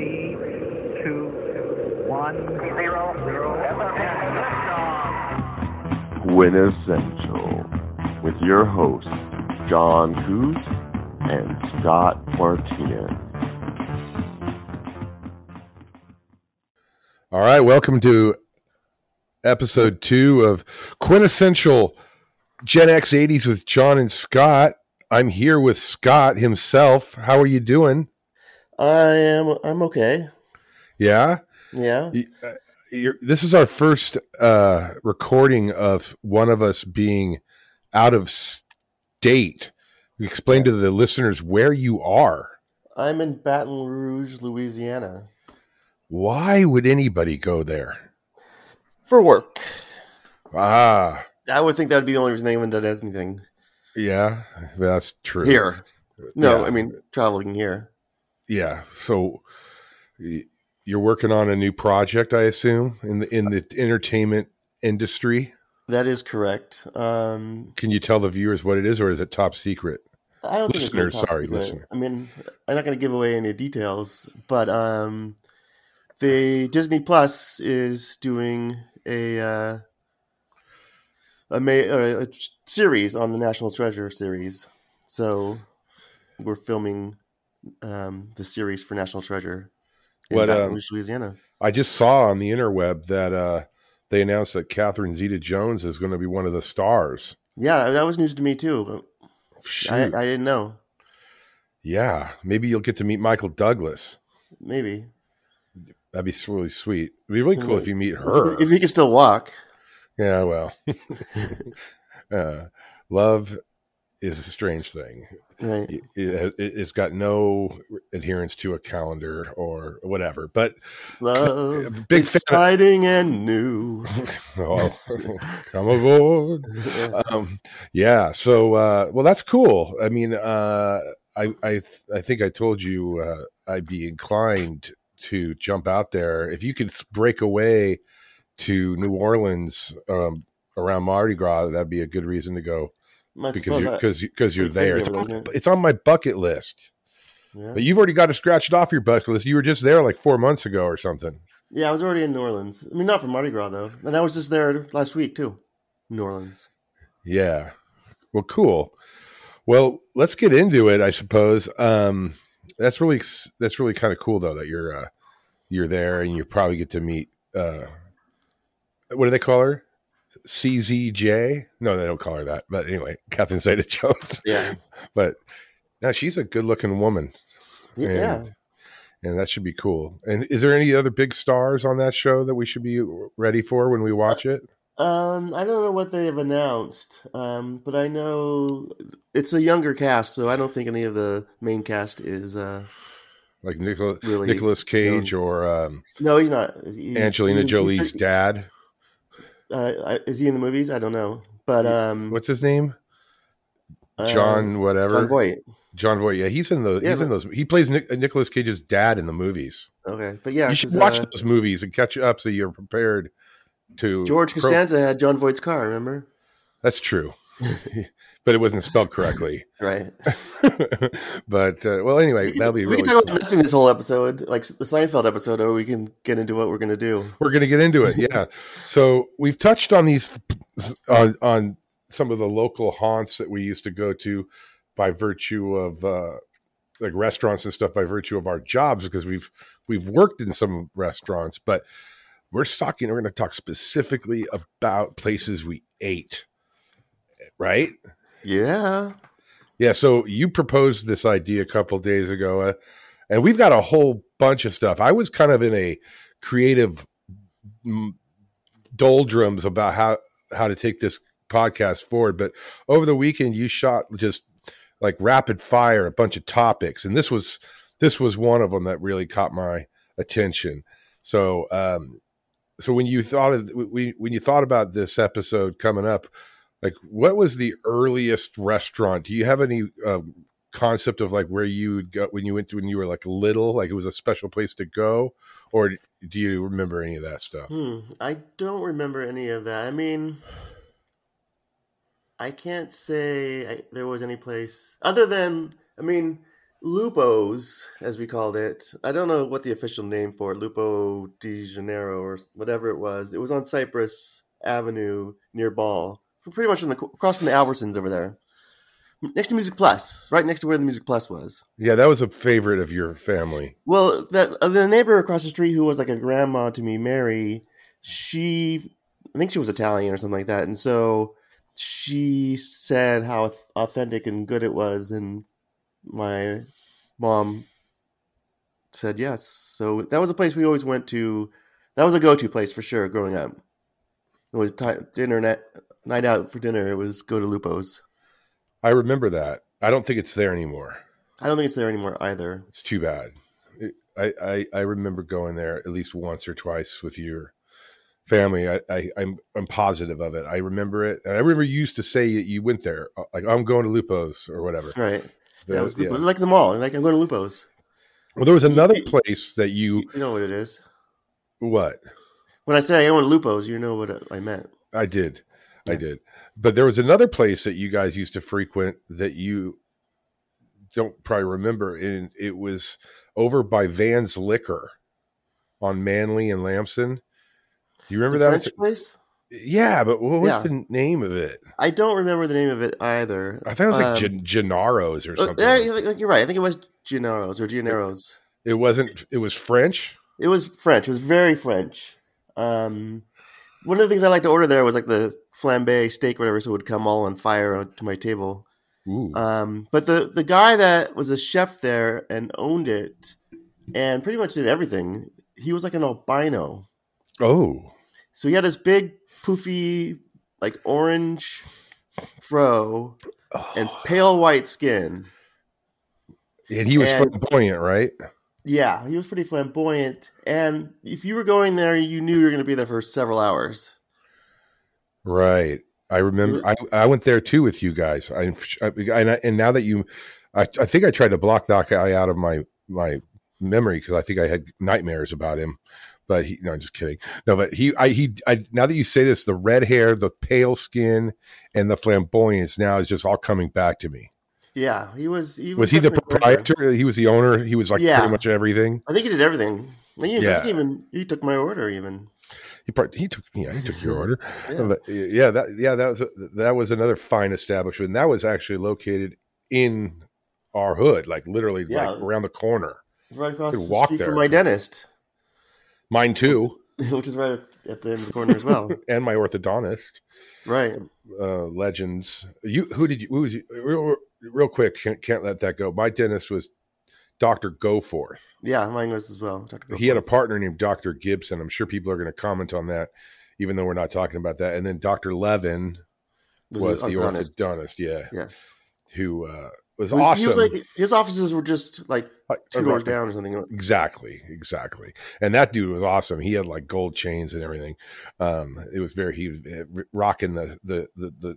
Three, two, one, zero, zero. And liftoff. Quintessential with your hosts, John Coos and Scott Martinez. All right, welcome to episode two of Quintessential Gen X 80s with John and Scott. I'm here with Scott himself. How are you doing? I am. I'm okay. Yeah? Yeah. Uh, you're, this is our first uh, recording of one of us being out of state. Explain to the listeners where you are. I'm in Baton Rouge, Louisiana, Why would anybody go there? for work. Ah, I would think that would be the only reason anyone does anything yeah, that's true. here. No, Yeah. I mean traveling here. Yeah. So you're working on a new project, I assume, in the in the entertainment industry. That is correct. Um, Can you tell the viewers what it is, or is it top secret? i don't listener, think it's top sorry secret. listener i mean i'm not going to give away any details, but um, the Disney Plus is doing a uh, a, ma- uh, a series on the National Treasure series. So we're filming um, the series for National Treasure in What, Baton um, Rouge, Louisiana. I just saw on the interweb that uh, they announced that Catherine Zeta-Jones is going to be one of the stars. Yeah, that was news to me too. I, I didn't know. yeah, maybe you'll get to meet Michael Douglas. Maybe That'd be really sweet. It'd be really cool if you meet her. if he can still walk. Yeah, well, uh, love is a strange thing. Right. it, it, it's got no adherence to a calendar or whatever. But Love, Big fan of- exciting and new. oh, come aboard. Um, yeah. So, uh, well, that's cool. I mean, uh, I, I, I think I told you uh, I'd be inclined to jump out there if you could break away to New Orleans um, around Mardi Gras. That'd be a good reason to go I because you're I- because because you're there. It's on, there, it's on my bucket list. yeah. But you've already got to scratch it off your bucket list. You were just there like four months ago or something. yeah, I was already in New Orleans. I mean, not for Mardi Gras though, and I was just there last week too. New Orleans. Yeah. Well, cool. Well, let's get into it. I suppose um, that's really that's really kind of cool though that you're uh, you're there and you probably get to meet uh, what do they call her? CZJ? No, they don't call her that. But anyway, Catherine Zeta Jones. Yeah, But now she's a good looking woman. yeah. And- and that should be cool. And is there any other big stars on that show that we should be ready for when we watch it? Um, I don't know what they have announced, um, but I know it's a younger cast, so I don't think any of the main cast is. Uh, Like Nicolas Really Cage or um, no, he's not. He's- Angelina he's- Jolie's he's- dad. Uh, is he in the movies? I don't know, but um, What's his name? uh, John whatever. Jon Voight. Jon Voight. Yeah, he's in the Yeah, he's in those. He plays Nic- Nicolas Cage's dad in the movies. Okay, but yeah, you should watch uh, those movies and catch up so you're prepared to. George pro- Costanza had John Voight's car. Remember? That's true, but it wasn't spelled correctly. Right. but uh, well, anyway, that'll be we really. can talk cool. about nothing this whole episode, like the Seinfeld episode, or we can get into what we're going to do. We're going to get into it. Yeah. so we've touched on these on on some of the local haunts that we used to go to by virtue of uh, like restaurants and stuff by virtue of our jobs because we've we've worked in some restaurants, but we're talking. We're going to talk specifically about places we ate, right? Yeah. Yeah, so you proposed this idea a couple days ago, uh, and we've got a whole bunch of stuff. I was kind of in a creative doldrums about how how to take this podcast forward, but over the weekend you shot just like rapid fire a bunch of topics, and this was this was one of them that really caught my attention. So, um, so when you thought of when you thought about this episode coming up, like what was the earliest restaurant do you have any uh, concept of like where you would go when you went to when you were like little like it was a special place to go or do you remember any of that stuff Hmm. I don't remember any of that. I mean, I can't say I, there was any place other than. I mean, Lupo's, as we called it. I don't know what the official name for it, Lupo de Janeiro or whatever it was. It was on Cypress Avenue near Ball, pretty much in the across from the Albertsons over there, next to Music Plus, right next to where the Music Plus was. Yeah, that was a favorite of your family. Well, that uh, the neighbor across the street who was like a grandma to me, Mary, she, I think she was Italian or something like that, and so she said how authentic and good it was, and my mom said yes. So that was a place we always went to. That was a go-to place for sure growing up. It was t- dinner night out for dinner. It was go to Lupo's. I remember that. I don't think it's there anymore. I don't think it's there anymore either. It's too bad. It, I, I I remember going there at least once or twice with your family. I, I I'm I'm positive of it. I remember it, and I remember you used to say you went there, uh, like I'm going to Lupo's or whatever. Right. The, yeah, it was, yeah. it was like the mall. Like I'm going to Lupo's. Well, there was another place that you. You know what it is. What? When I say I went to Lupo's, you know what I meant. I did. I did. But there was another place that you guys used to frequent that you don't probably remember, and it was over by Van's Liquor on Manly and Lampson. Do you remember the that French place? Yeah, but what was yeah. the name of it? I don't remember the name of it either. I thought it was like um, Gennaro's or uh, something. Uh, you're right. I think it was Gennaro's or Gennaro's. It wasn't. It was French. It was French. It was very French. Um, one of the things I like to order there was like the flambe steak, whatever, so it would come all on fire to my table. Um, but the the guy that was a chef there and owned it, and pretty much did everything. He was like an albino. Oh. So he had this big poofy, like orange fro oh. and pale white skin. And he was and, flamboyant, right? Yeah, he was pretty flamboyant. And if you were going there, you knew you were going to be there for several hours. Right. I remember I, I went there too with you guys. I, I and now that you, I, I think I tried to block that guy out of my my memory because I think I had nightmares about him but he no, I'm just kidding. No, but he, I, he, I, now that you say this, the red hair, the pale skin, and the flamboyance now is just all coming back to me. Yeah, he was. He was, was he the proprietor? He was the owner. He was like yeah. pretty much everything. I think he did everything. He, yeah. even he took my order. Even he part, he took yeah he took your order. yeah. But, yeah, that yeah that was that was another fine establishment. That was actually located in our hood, like literally yeah. like around the corner. Right across the street there. from my dentist. Mine too. Which is right at the end of the corner as well. and my orthodontist. Right. Uh, legends. You who did you who was you, real, real quick, can't, can't let that go. My dentist was Dr. Goforth. Yeah, mine was as well. He had a partner named Dr. Gibson. I'm sure people are going to comment on that, even though we're not talking about that. And then Dr. Levin was, was the orthodontist. orthodontist. Yeah. Yes. Who uh, was, was awesome. He was like his offices were just like two doors down or something. Exactly, exactly. And that dude was awesome. He had like gold chains and everything. Um, it was very he was eh, rocking the the the the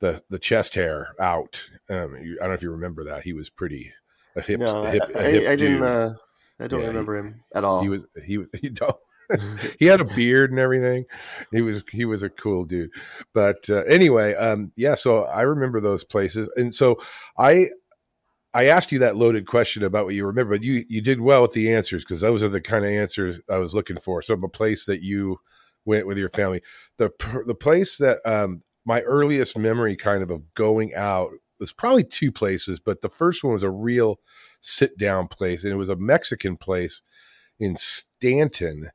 the, the chest hair out. Um, I don't know if you remember that. He was pretty a hip. No, a hip, I, hip I, I didn't. Uh, I don't yeah, remember he, him at all. He was he he don't. he had a beard and everything. He was he was a cool dude. But uh, anyway, um, yeah. So I remember those places, and so I I asked you that loaded question about what you remember, but you you did well with the answers because those are the kind of answers I was looking for. So a place that you went with your family. The the place that um, my earliest memory kind of of going out was probably two places, but the first one was a real sit down place, and it was a Mexican place in Stanton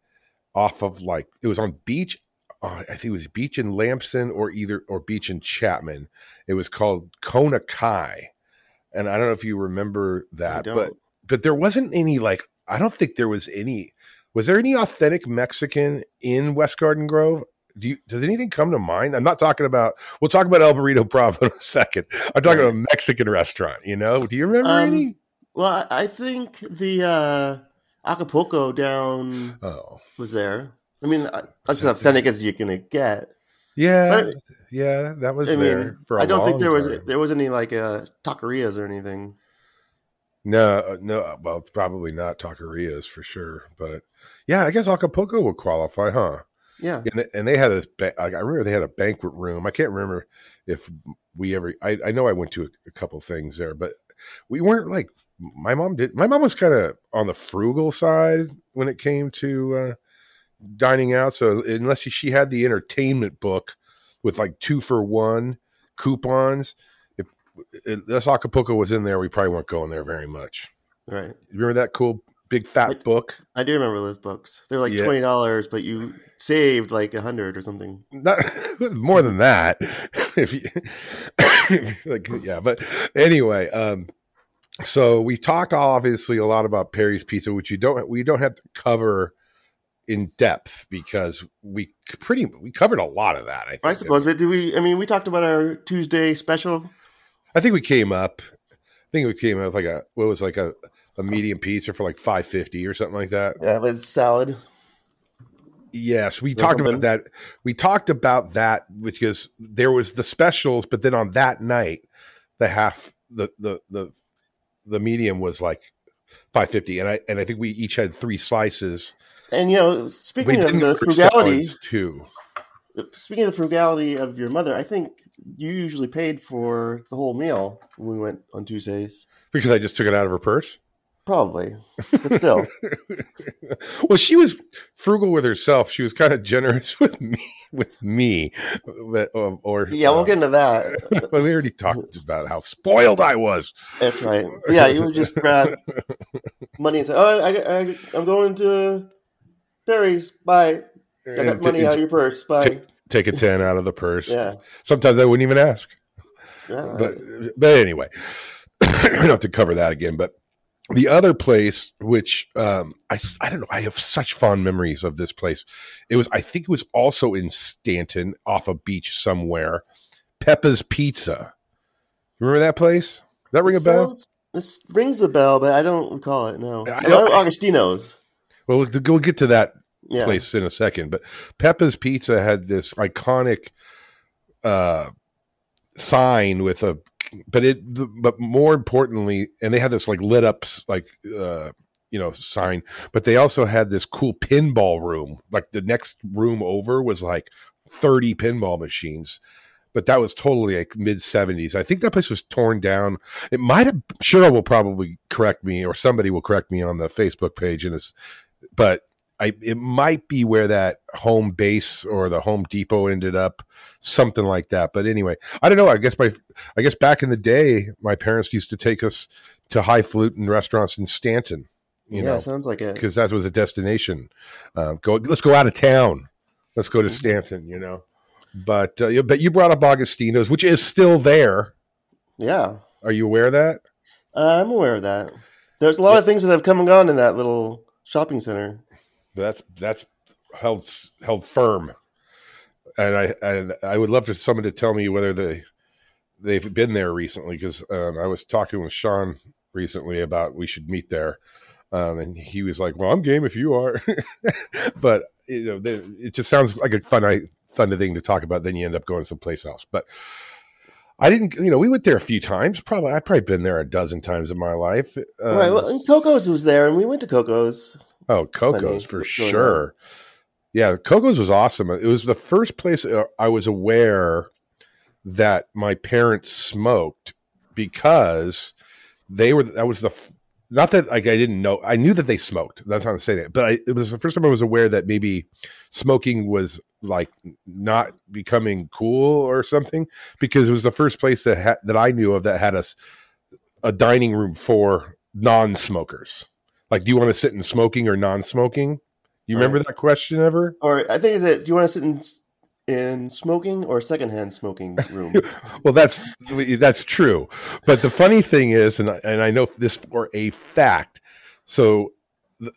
off of like it was on Beach. Uh, I think it was Beach in Lampson or either or Beach in Chapman. It was called Kona Kai, and I don't know if you remember that, but but there wasn't any like I don't think there was any. Was there any authentic Mexican in West Garden Grove? Do you, does anything come to mind? I'm not talking about. We'll talk about El Burrito Bravo in a second. I'm talking about a Mexican restaurant. You know? Do you remember um, any? Well, I think the uh, Acapulco down oh. was there. I mean, uh, that's as authentic as you're gonna get. Yeah, yeah, that was I there mean. I don't think there time. was there was any like uh, taquerias or anything. No, uh, no. Well, probably not taquerias for sure, but yeah, I guess Acapulco would qualify, huh? Yeah, and they, and they had a. I remember they had a banquet room. I can't remember if we ever. I, I know I went to a, a couple things there, but we weren't like my mom did. My mom was kind of on the frugal side when it came to uh, dining out. So unless she, she had the entertainment book with like two for one coupons, if, if Acapulco was in there, we probably weren't going there very much. Right. You remember that cool big fat I- book? I do remember those books. They're like Yeah. twenty dollars, but you saved like a hundred or something. Not more than that. if you like, yeah. But anyway, um, so we talked obviously a lot about Perry's Pizza, which you don't we don't have to cover in depth because we pretty we covered a lot of that. I think. I suppose. But did we? I mean, we talked about our Tuesday special. I think we came up. I think we came up like a what was like a, a medium pizza for like five fifty or something like that. Yeah, with salad. Yes, we talked about that. We talked about that because there was the specials, but then on that night, the half the the the the medium was like five fifty, and I and I think we each had three slices. And you know, speaking of the frugality, too. speaking of the frugality of your mother, I think you usually paid for the whole meal when we went on Tuesdays. because I just took it out of her purse. Probably, but still, well, she was frugal with herself. She was kind of generous with me. With me, but, um, or yeah, we'll get into that. well, we already talked about how spoiled I was. That's right. Yeah, you would just grab money and say, "Oh, I, I, I'm going to Perry's. Bye. I got money out of your purse. Bye." Take a ten out of the purse. Yeah, Sometimes I wouldn't even ask. yeah. but but anyway, we don't have to cover that again. But the other place, which um, I I don't know, I have such fond memories of this place. It was I think it was also in Stanton, off a beach somewhere. Peppa's Pizza. Remember that place? Does that ring a bell? sounds- This rings a bell, but I don't recall it. No, I don't- Augustino's. Well, we'll we'll get to that Yeah, place in a second. But Peppa's Pizza had this iconic uh, sign with a, but it, but more importantly, and they had this like lit up like uh, you know sign, but they also had this cool pinball room. Like the next room over was like thirty pinball machines. But that was totally like mid seventies. I think that place was torn down. It might have. Cheryl will probably correct me, or somebody will correct me on the Facebook page. And it's, but I it might be where that home base or the Home Depot ended up, something like that. But anyway, I don't know. I guess my I guess back in the day, my parents used to take us to highfalutin restaurants in Stanton. You yeah, know, sounds like it. because that was a destination. Uh, go, let's go out of town. Let's go to Stanton. You know, but uh, but you brought up Augustino's, which is still there. Yeah, Are you aware of that? uh, I'm aware of that. There's a lot of things that have come and gone in that little shopping center. That's that's held held firm, and I and I would love for someone to tell me whether they they've been there recently because um, I was talking with Sean recently about we should meet there, um, and he was like, "Well, I'm game if you are," but you know, they, it just sounds like a fun I fun thing to talk about. Then you end up going someplace else, but. I didn't, you know, we went there a few times. Probably, I've probably been there a dozen times in my life. Um, right. Well, and Coco's was there, and we went to Coco's. Oh, Coco's for sure. Yeah, Coco's was awesome. It was the first place uh, I was aware that my parents smoked because they were. That was the not that like I didn't know. I knew that they smoked. That's not to say that, but I, it was the first time I was aware that maybe smoking was like not becoming cool or something because it was the first place that ha- that I knew of that had us a dining room for non-smokers. Like, do you want to sit in smoking or non-smoking? You remember that question ever? Or I think is it? Do you want to sit in in smoking or secondhand smoking room? Well, that's that's true. But the funny thing is, and I, and I know this for a fact. So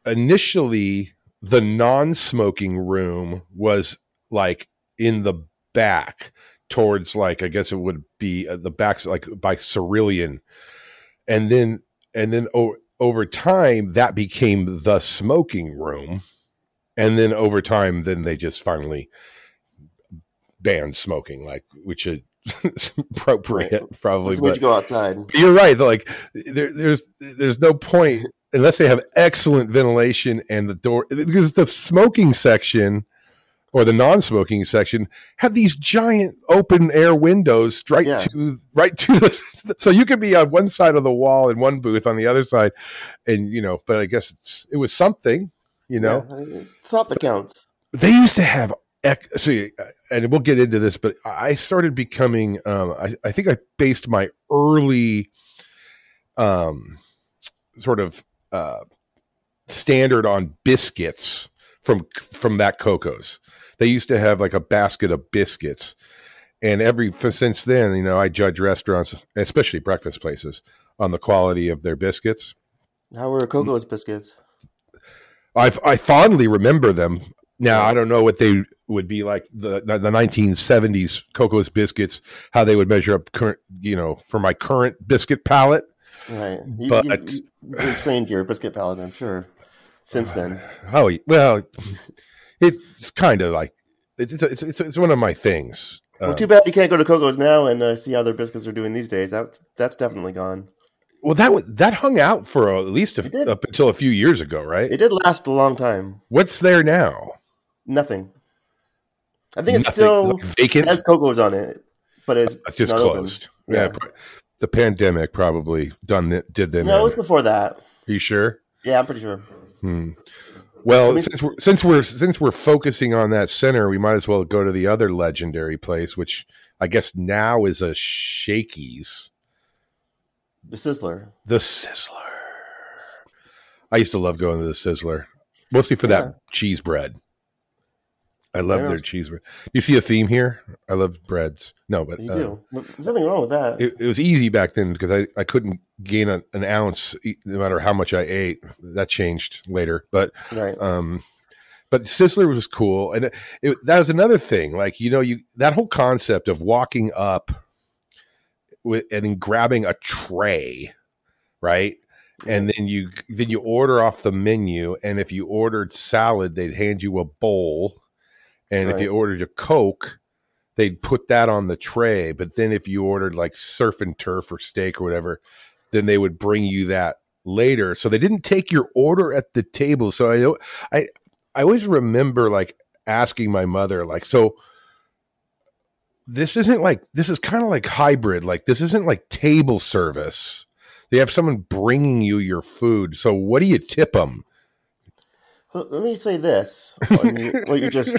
initially, the non-smoking room was like in the back, towards like I guess it would be uh, the backs like by Cerulean, and then and then o- over time that became the smoking room, and then over time, then they just finally banned smoking, like which is appropriate probably. That's you go outside. you're right. Like there, there's there's no point unless they have excellent ventilation and the door because the smoking section or the non-smoking section have these giant open air windows right Yeah. to right to the so you could be on one side of the wall in one booth on the other side and you know but i guess it's it was something you know Yeah, it's not that counts. they used to have see and we'll get into this but i started becoming um i, I think i based my early um sort of uh standard on biscuits from from that coco's they used to have like a basket of biscuits and every since then you know i judge restaurants especially breakfast places on the quality of their biscuits How were Coco's biscuits? I I fondly remember them. Now I don't know what they would be like the the 1970s Coco's biscuits, how they would measure up current, you know, for my current biscuit palate. Right. You, But- you, you, you trained your biscuit palate, I'm sure. Since then, Oh well, it's kind of like it's it's, it's it's one of my things. well, Um, too bad you can't go to Coco's now and uh, see how their biscuits are doing these days. That's that's definitely gone. well, that that hung out for at least a, up until a few years ago, right? It did last a long time. What's there now? Nothing. I think it's Nothing. still Like vacant. it has Coco's on it, but it's It's just closed. Yeah. Yeah. the pandemic probably done th- did them. No, it was before that. Are you sure? Yeah, I'm pretty sure. Hmm. Well, I mean- since we're since we're since we're focusing on that center, we might as well go to the other legendary place, which I guess now is a Shakey's, The Sizzler. the Sizzler. I used to love going to the Sizzler, mostly for Yeah. that cheese bread. I love their cheese. You see a theme here? I love breads. No, but You uh, do. There's nothing wrong with that. it, it was easy back then because I, I couldn't gain a, an ounce no matter how much I ate. That changed later, but right. um but sizzler was cool and it, it, that was another thing like you know you that whole concept of walking up with and then grabbing a tray right and then you then you order off the menu and if you ordered salad they'd hand you a bowl and if you ordered a coke they'd put that on the tray. But then if you ordered like surf and turf or steak or whatever then they would bring you that later. So they didn't take your order at the table. So i i i always remember like asking my mother like so this isn't like this is kind of like hybrid. Like this isn't like table service. They have someone bringing you your food. So what do you tip them Let me say this: what you just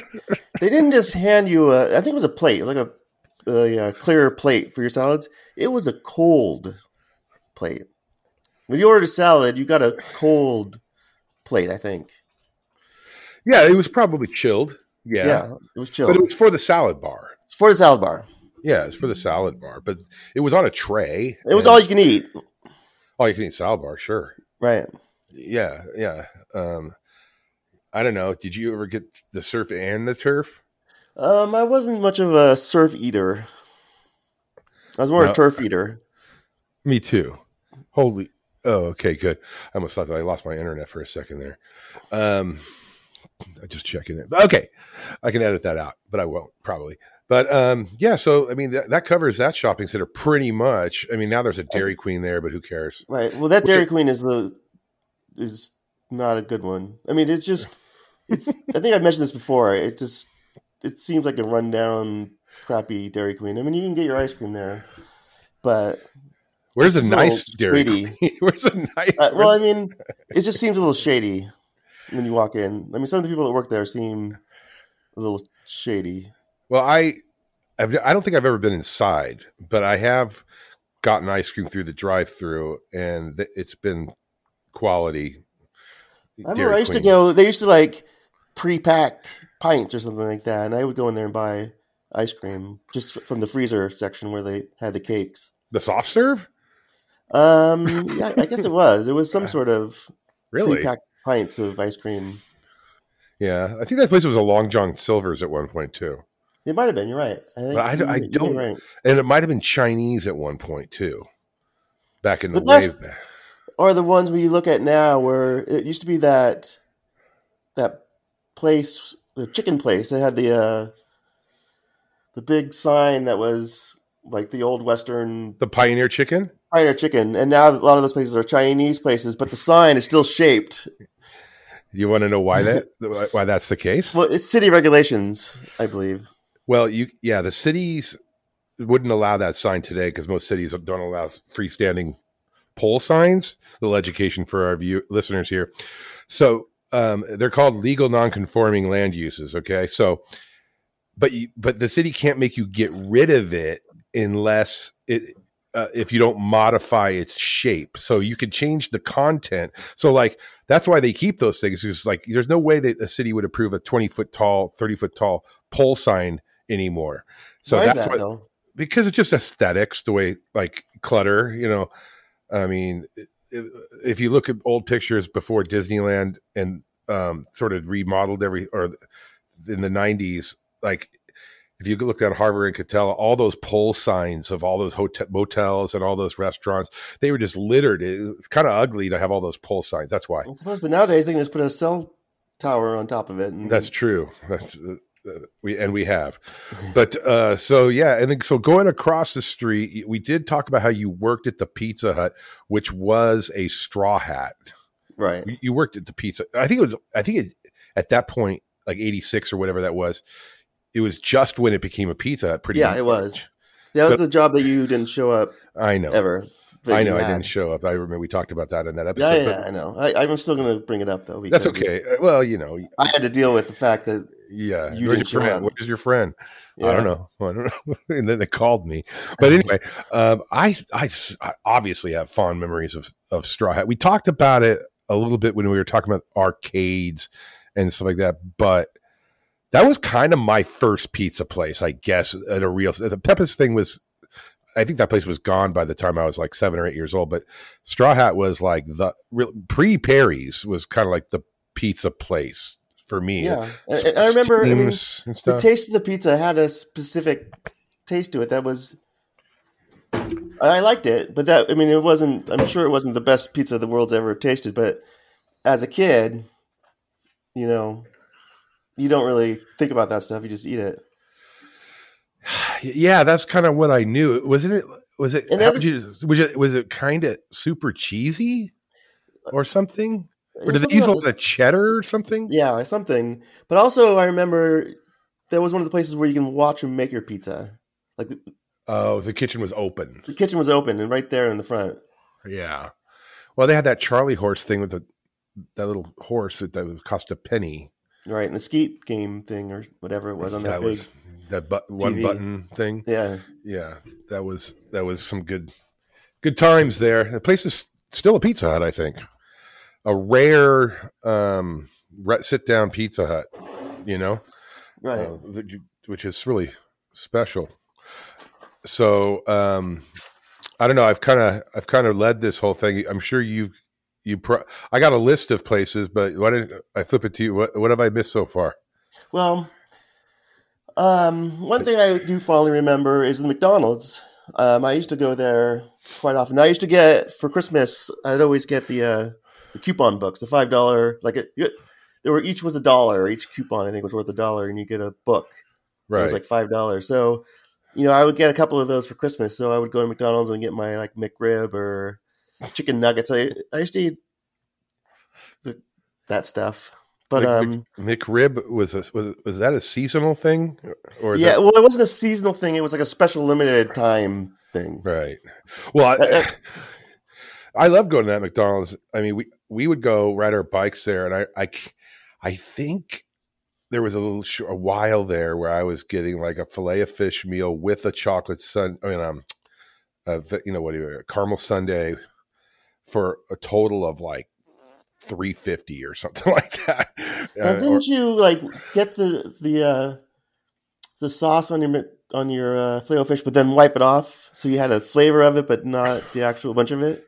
they didn't just hand you a. I think it was a plate. It was like a, a, uh clear plate for your salads. It was a cold plate. When you ordered a salad, you got a cold plate. I think. yeah it was probably chilled yeah, Yeah, it was chilled. but it was for the salad bar it's for the salad bar. yeah it's for the salad bar but it was on a tray It was all you can eat. all you can eat salad bar sure Right. yeah yeah um i don't know did you ever get the surf and the turf Um, I wasn't much of a surf eater. I was more No. a turf eater. Me too. Holy. Oh, okay, good. I almost thought that I lost my internet for a second there. Um, I'm just checking it. Okay, I can edit that out, but I won't probably. But um, yeah, so I mean that, that covers that shopping center pretty much. I mean now there's a Dairy Queen there, but who cares? Right. Well, that Which Dairy are- Queen is the is not a good one. I mean, it's just it's. I think I've mentioned this before. It just it seems like a rundown, crappy Dairy Queen. I mean, you can get your ice cream there, but Where's a It's a nice Dairy shady. Queen? Where's a nice? uh, well, I mean, it just seems a little shady when you walk in. I mean, some of the people that work there seem a little shady. Well, I, I've, I don't think I've ever been inside, but I have gotten ice cream through the drive-through, and th- it's been quality. I remember I used Queen. to go. They used to like pre-pack pints or something like that, and I would go in there and buy ice cream just from the freezer section where they had the cakes. the soft serve. Um, yeah, I guess it was. It was some sort of Really? pre-packed pints of ice cream. Yeah, I think that place was a Long John Silver's at one point too, It might have been. You're right. I, think But I I don't- right. and it might have been Chinese at one point too. Back in the, The best- Or the ones we look at now, where it used to be that that place, the chicken place. They had the uh, the big sign that was like the old Western the Pioneer Chicken. Pioneer Chicken, and now a lot of those places are Chinese places, but the sign is still shaped You want to know why that why that's the case? Well, it's city regulations, I believe. Well, you yeah, the cities wouldn't allow that sign today because most cities don't allow freestanding pole signs. A little education for our view listeners here. So um, they're called legal non-conforming land uses. Okay, so but you, but the city can't make you get rid of it unless it uh, if you don't modify its shape. So you could change the content. So like that's why they keep those things. Because like there's no way that a city would approve a 20 foot tall, 30 foot tall pole sign anymore. So Why that's that why, though? because it's just aesthetics, the way like clutter. You know, I mean, if, you look at old pictures before Disneyland and um, sort of remodeled every or in the 90s, like if you look at Harbor and Katella, all those pole signs of all those hotel, motels and all those restaurants, they were just littered. It's kind of ugly to have all those pole signs. That's why. I suppose, but nowadays they can just put a cell tower on top of it. And That's true. That's, uh, we and we have, but uh, so yeah, and then so going across the street, we did talk about how you worked at the Pizza Hut, which was a straw hat. right. You- You worked at the pizza. I think it was. I think it at that point, like eighty six or whatever that was. It was just when it became a pizza Hut. Pretty. Yeah, it was. That was the job that you didn't show up I know. ever. I know. I didn't show up. I remember we talked about that in that episode. Yeah, but yeah, I know. I, I'm still going to bring it up though. That's okay. Uh, Well, you know, I had to deal with the fact that yeah. You Where's your friend? Where's your friend? I don't know. I don't know. and then they called me. But anyway, um, I, I I obviously have fond memories of of Straw Hat. We talked about it a little bit when we were talking about arcades and stuff like that, but that was kind of my first pizza place, I guess, at a real. The Peppa's thing was. I think that place was gone by the time I was like seven or eight years old. But Straw Hat was like the pre Perry's was kind of like the pizza place for me. Yeah, I, I remember. I mean, the taste of the pizza had a specific taste to it that was. I liked it, but that I mean, it wasn't. I'm sure it wasn't the best pizza the world's ever tasted. But as a kid, you know, you don't really think about that stuff. You just eat it. Yeah, that's kind of what I knew. Wasn't it? Was it? Would you, was it? Was it kind of super cheesy or something? Or did they use a lot the- of cheddar or something? Yeah, something. But also, I remember that was one of the places where you can watch them make your pizza. Like Oh, the kitchen was open. the kitchen was open and right there in the front. Yeah. Well, they had that Charlie horse thing with the that little horse that, that was cost a penny. Right, and the skeet game thing or whatever it was on that, that big. was that but one TV. button thing. yeah, Yeah, that was that was some good good times there. The place is still a Pizza Hut, I think. A rare um sit down Pizza Hut, you know. right. uh, which is really special. So um, I don't know. I've kind of I've kind of led this whole thing. I'm sure you you. Pro- I got a list of places, but why didn't I flip it to you? What what have I missed so far? Well, um, one thing I do fondly remember is the McDonald's. Um, I used to go there quite often. I used to get for Christmas. I'd always get the uh, the coupon books, the five dollar. Like it, it- there were each was a dollar. Each coupon I think was worth a dollar, and you get a book. Right, it was like five dollars. So, you know, I would get a couple of those for Christmas. So I would go to McDonald's and get my like McRib or chicken nuggets. I I used to eat the, that stuff. But Mc- um, McRib was a, was was that a seasonal thing or yeah, that- well, it wasn't a seasonal thing. It was like a special limited time thing. right? Well, Uh, I, uh, I love going to that McDonald's. I mean, we we would go ride our bikes there, and I I, I think there was a little sh- a while there where I was getting like a fillet of fish meal with a chocolate sun. I mean, um, a, you know what do you a caramel sundae for a total of like three fifty or something like that. Now, Uh, or- didn't you like get the the uh, the sauce on your on your uh, filet fish, but then wipe it off so you had a flavor of it, but not the actual bunch of it?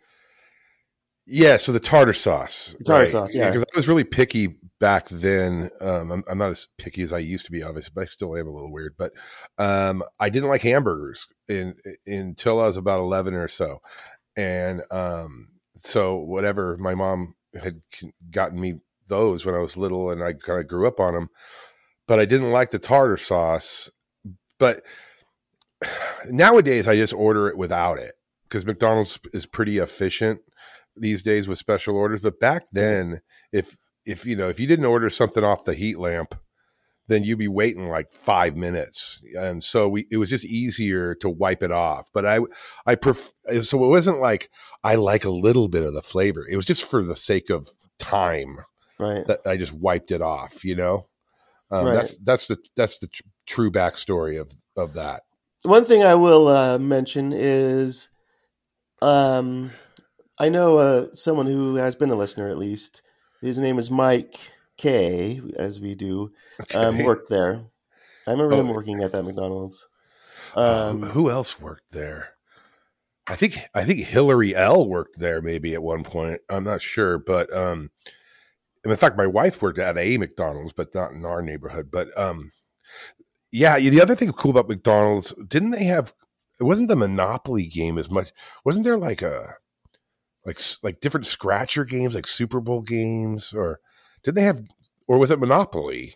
Yeah, so the tartar sauce. The tartar sauce, yeah. Because I was really picky back then. Um, I'm, I'm not as picky as I used to be, obviously, but I still am a little weird. But um, I didn't like hamburgers in, until I was about 11 or so. And um, so, whatever, my mom had gotten me those when I was little, and I kind of grew up on them. But I didn't like the tartar sauce. But nowadays, I just order it without it because McDonald's is pretty efficient these days with special orders. But back then, if if you know if you didn't order something off the heat lamp, then you'd be waiting like five minutes, and so we it was just easier to wipe it off. But I I pref- so it wasn't like I like a little bit of the flavor. It was just for the sake of time Right. that I just wiped it off. You know, um, Right. that's that's the that's the tr- true backstory of of that. One thing I will uh, mention is, um, I know uh, someone who has been a listener at least. His name is Mike K, as we do. Um, Okay. worked there. I remember him Oh. working at that McDonald's. Uh, Um, who, who else worked there? I think I think Hillary L worked there maybe at one point. I'm not sure, but um, in fact, my wife worked at a McDonald's, but not in our neighborhood. But um, yeah, the other thing cool about McDonald's, didn't they have? It wasn't the Monopoly game as much. Wasn't there like a like like different scratcher games, like Super Bowl games, or did they have? Or was it Monopoly?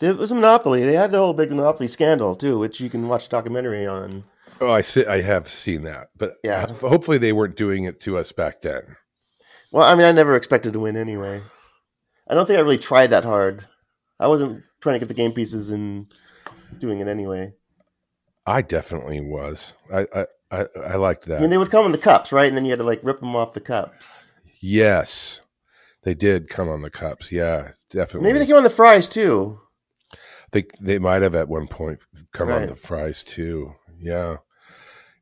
It was Monopoly. They had the whole big Monopoly scandal too, which you can watch a documentary on. Oh, I see. I have seen that, but Yeah. hopefully they weren't doing it to us back then. Well, I mean, I never expected to win anyway. I don't think I really tried that hard. I wasn't trying to get the game pieces and doing it anyway. I definitely was. I I I, I liked that. I mean, they would come in the cups, right? And then you had to like rip them off the cups. yes, they did come on the cups. Yeah, definitely. Maybe they came on the fries too. they they might have at one point come on the fries too. Yeah,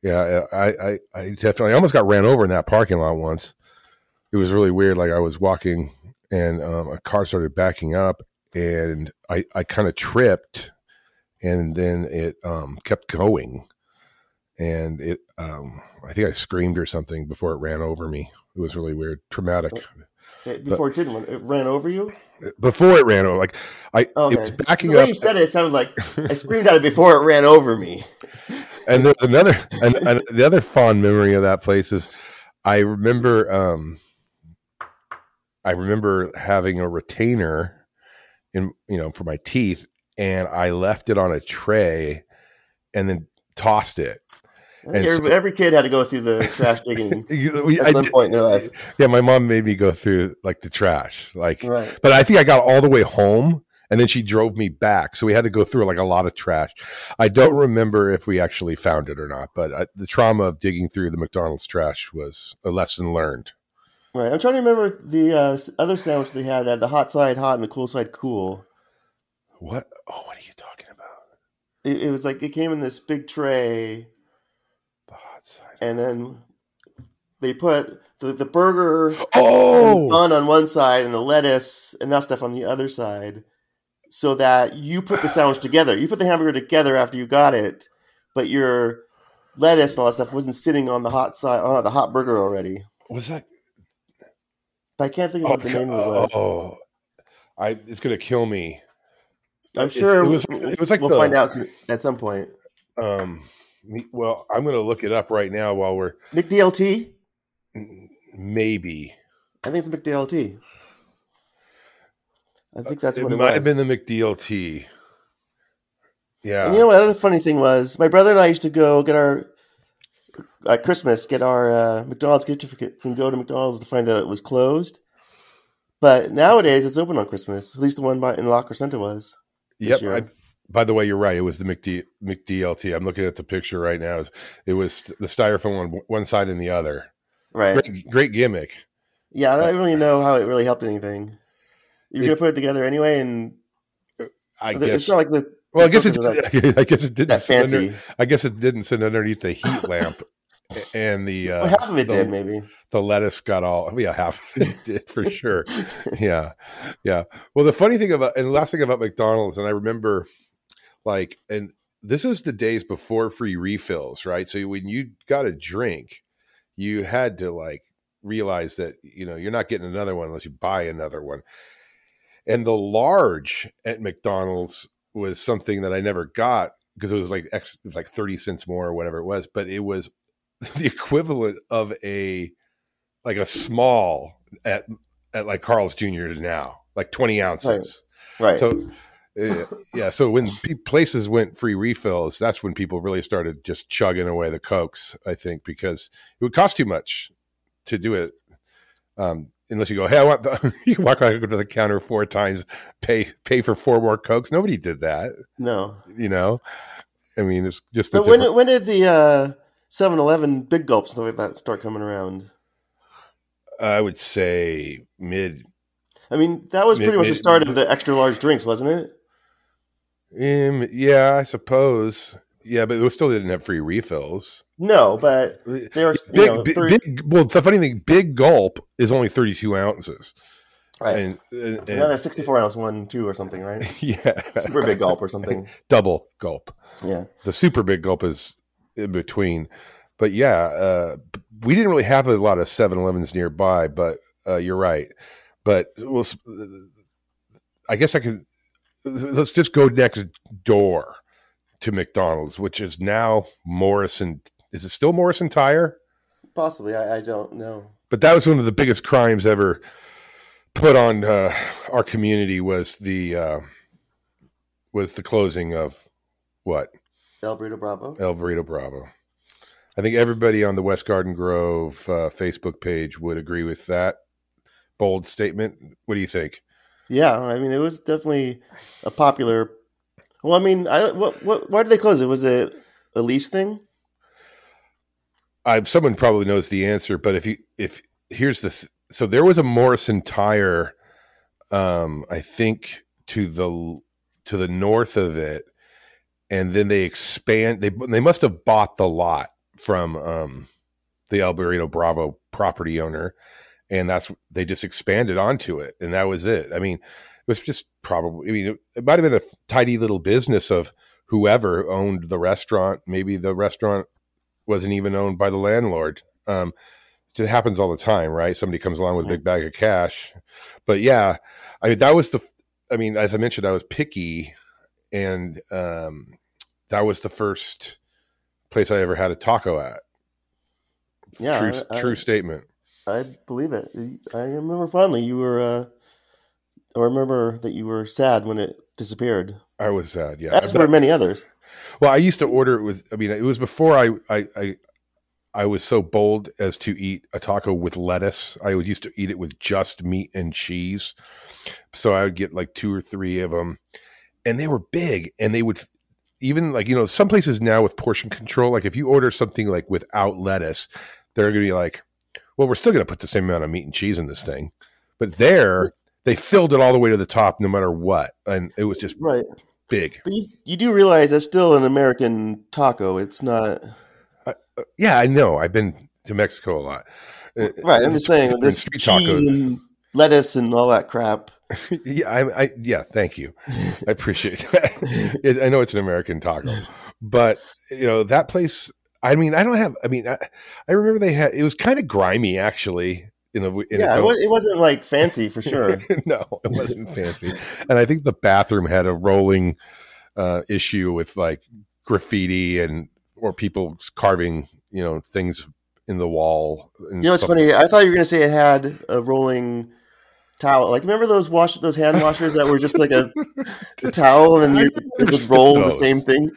yeah. I I I definitely I almost got ran over in that parking lot once. It was really weird. Like I was walking and um, a car started backing up, and I I kind of tripped, and then it um, kept going, and it um, I think I screamed or something before it ran over me. It was really weird, traumatic. It- Before it didn't, it ran over you. Before it ran over, like I Okay. it was backing the way up. you said it, it sounded like I screamed at it before it ran over me. and there's another and, and the other fond memory of that place is i remember um i remember having a retainer in you know for my teeth and i left it on a tray and then tossed it I think And every, every kid had to go through the trash digging We- at I some did- point in their life. yeah my mom made me go through like the trash like Right. but i think i got all the way home and then she drove me back so we had to go through like a lot of trash i don't remember if we actually found it or not but I, the trauma of digging through the mcdonald's trash was a lesson learned Right. I'm trying to remember the uh, other sandwich they had. They had the hot side hot and the cool side cool. what oh what are you talking about It, it was like it came in this big tray, the hot side and then they put the, the burger and the oh bun on one side and the lettuce and that stuff on the other side, so that you put the sandwich together. You put the hamburger together after you got it, but your lettuce and all that stuff wasn't sitting on the hot side on the hot burger already. was that But I can't think of oh, what the name of it was. oh i it's gonna kill me I'm sure it was it was like we'll the, find out soon- at some point. um well i'm gonna look it up right now while we're McDLT. maybe I think it's McDLT. I think that's it what it might was. have been the mcdlt yeah and you know what? Other funny thing was, my brother and I used to go get our at Christmas get our uh, McDonald's gift certificates and go to McDonald's to find out it was closed. But nowadays it's open on Christmas. At least the one by, in La Crescenta was. Yep. I, by the way, you're right. It was the McD, McDLT. I'm looking at the picture right now. It was the styrofoam on one side and the other. Right. Great, great gimmick. Yeah, I don't really know how it really helped anything. You're It- gonna put it together anyway, and I it's not like the well, I guess it. that, I guess it didn't. that sit under- fancy. I guess it didn't sit underneath the heat lamp, and the uh, well, half of it the, did, maybe. the lettuce got all. Yeah, half of it did for sure. Yeah, yeah. Well, the funny thing about and the last thing about McDonald's, and I remember, like, and this is the days before free refills, right? So when you got a drink, you had to like realize that you know you're not getting another one unless you buy another one. And the large at McDonald's was something that I never got because it was like X, it was like thirty cents more or whatever it was, but it was the equivalent of a like a small at at like Carl's Jr. is now, like twenty ounces. Right. So uh, yeah, so when places went free refills, that's when people really started just chugging away the cokes. I think because it would cost too much to do it. Um, unless you go, hey, I want the you walk go to the counter four times, pay pay for four more cokes. Nobody did that, No. you know. I mean, it's just But when different- when did the uh 7-Eleven big gulps stuff like that start coming around? I would say mid. I mean, that was Mid- pretty much the mid- start of the extra large drinks, wasn't it? Um, yeah, I suppose. Yeah, but it still didn't have free refills. No, but they were you Big, know, big, thirty- big- Well, the funny thing, big gulp is only thirty-two ounces, right. and, and, and- Another sixty-four ounce one two, or something, right? yeah, Super big gulp or something. double gulp. Yeah. The super big gulp is in between. But yeah, uh, we didn't really have a lot of 7-Elevens nearby. But uh, you're right. But we'll, I guess I could. Let's just go next door to McDonald's, which is now Morrison. Is it still Morrison Tire? Possibly. I, I don't know. but that was one of the biggest crimes ever put on uh, our community was the uh, was the closing of what El Burrito Bravo. El Burrito Bravo. I think everybody on the West Garden Grove uh, Facebook page would agree with that bold statement. What do you think? Yeah, I mean, it was definitely a popular. Well, I mean, I. What? What? Why did they close it? Was it a lease thing? I, someone probably knows the answer, but if you if here's the th- so there was a Morrison tire, um, I think to the to the north of it, and then they expand. They they must have bought the lot from um, the El Burrito Bravo property owner, and that's they just expanded onto it, and that was it. I mean, it was just probably. I mean, it, it might have been a tidy little business of whoever owned the restaurant. Maybe the restaurant wasn't even owned by the landlord. Um, it happens all the time, right? Somebody comes along with a big bag of cash. But yeah, I mean, that was the, I mean, as I mentioned, I was picky and um, that was the first place I ever had a taco at. Yeah, true, I, true statement. I, believe it. I remember fondly you were. uh I remember that you were sad when it disappeared. I was sad. Yeah. As were many others. Well, I used to order it with. I mean, it was before I I I, I was so bold as to eat a taco with lettuce. I would used to eat it with just meat and cheese. So I would get like two or three of them, and they were big, and they would even like you know some places now with portion control. Like if you order something like without lettuce, they're going to be like, well, we're still going to put the same amount of meat and cheese in this thing, but there they filled it all the way to the top, no matter what, and it was just Right. big. But you, you do realize that's still an American taco. It's not. Yeah, I know. I've been to Mexico a lot. Uh, Right. I'm just saying, this street cheese tacos. and lettuce and all that crap. yeah, I, I, yeah. Thank you. I appreciate that. It- I know it's an American taco, but you know that place. I mean, I don't have. I mean, I, I remember they had. It was kind of grimy, actually. In a, in yeah, it, was, it wasn't like fancy for sure. no, it wasn't fancy. And I think the bathroom had a rolling uh, issue with like graffiti and or people carving, you know, things in the wall. You know, it's funny. I thought you were going to say it had a rolling towel. Like, remember those wash those hand washers that were just like a, a towel and I you, would roll the same thing?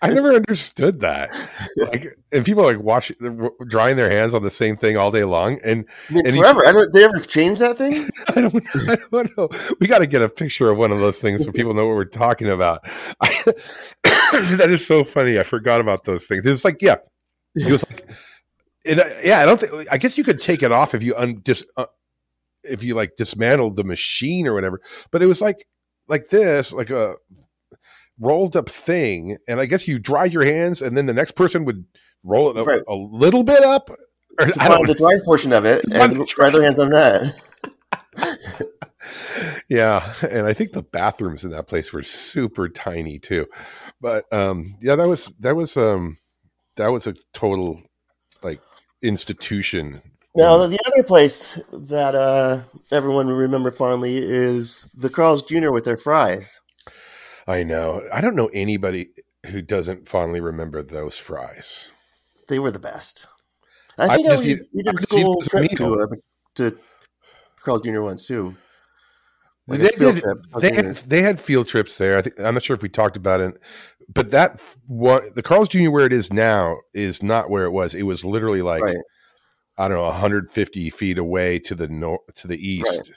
I never understood that. Like, and people like wash drying their hands on the same thing all day long, and I mean, And forever. I don't. They ever change that thing? I don't, I don't know. We got to get a picture of one of those things so people know what we're talking about. I, that is so funny. I forgot about those things. It's like, yeah, it was like, yeah. I don't think. I guess you could take it off if you un, dis, uh, if you like dismantled the machine or whatever. But it was like like this, like a rolled up thing, and I guess you dried your hands, and then the next person would roll it up Right. a little bit up. Or, To the dry portion of it and try their hands on that. yeah and i think the bathrooms in that place were super tiny too but um yeah that was that was um that was a total like institution Now, the other place that uh, everyone will remember fondly is the Carl's Jr. with their fries. I know i don't know anybody who doesn't fondly remember those fries They were the best. I I think just we, eat- we did a school trip to, uh, to Carl's Jr. once too. Like they, did- they had, they had field trips there. I think I'm not sure if we talked about it, but that what the Carl's Jr. where it is now is not where it was. It was literally like Right. I don't know 150 feet away to the north to the east,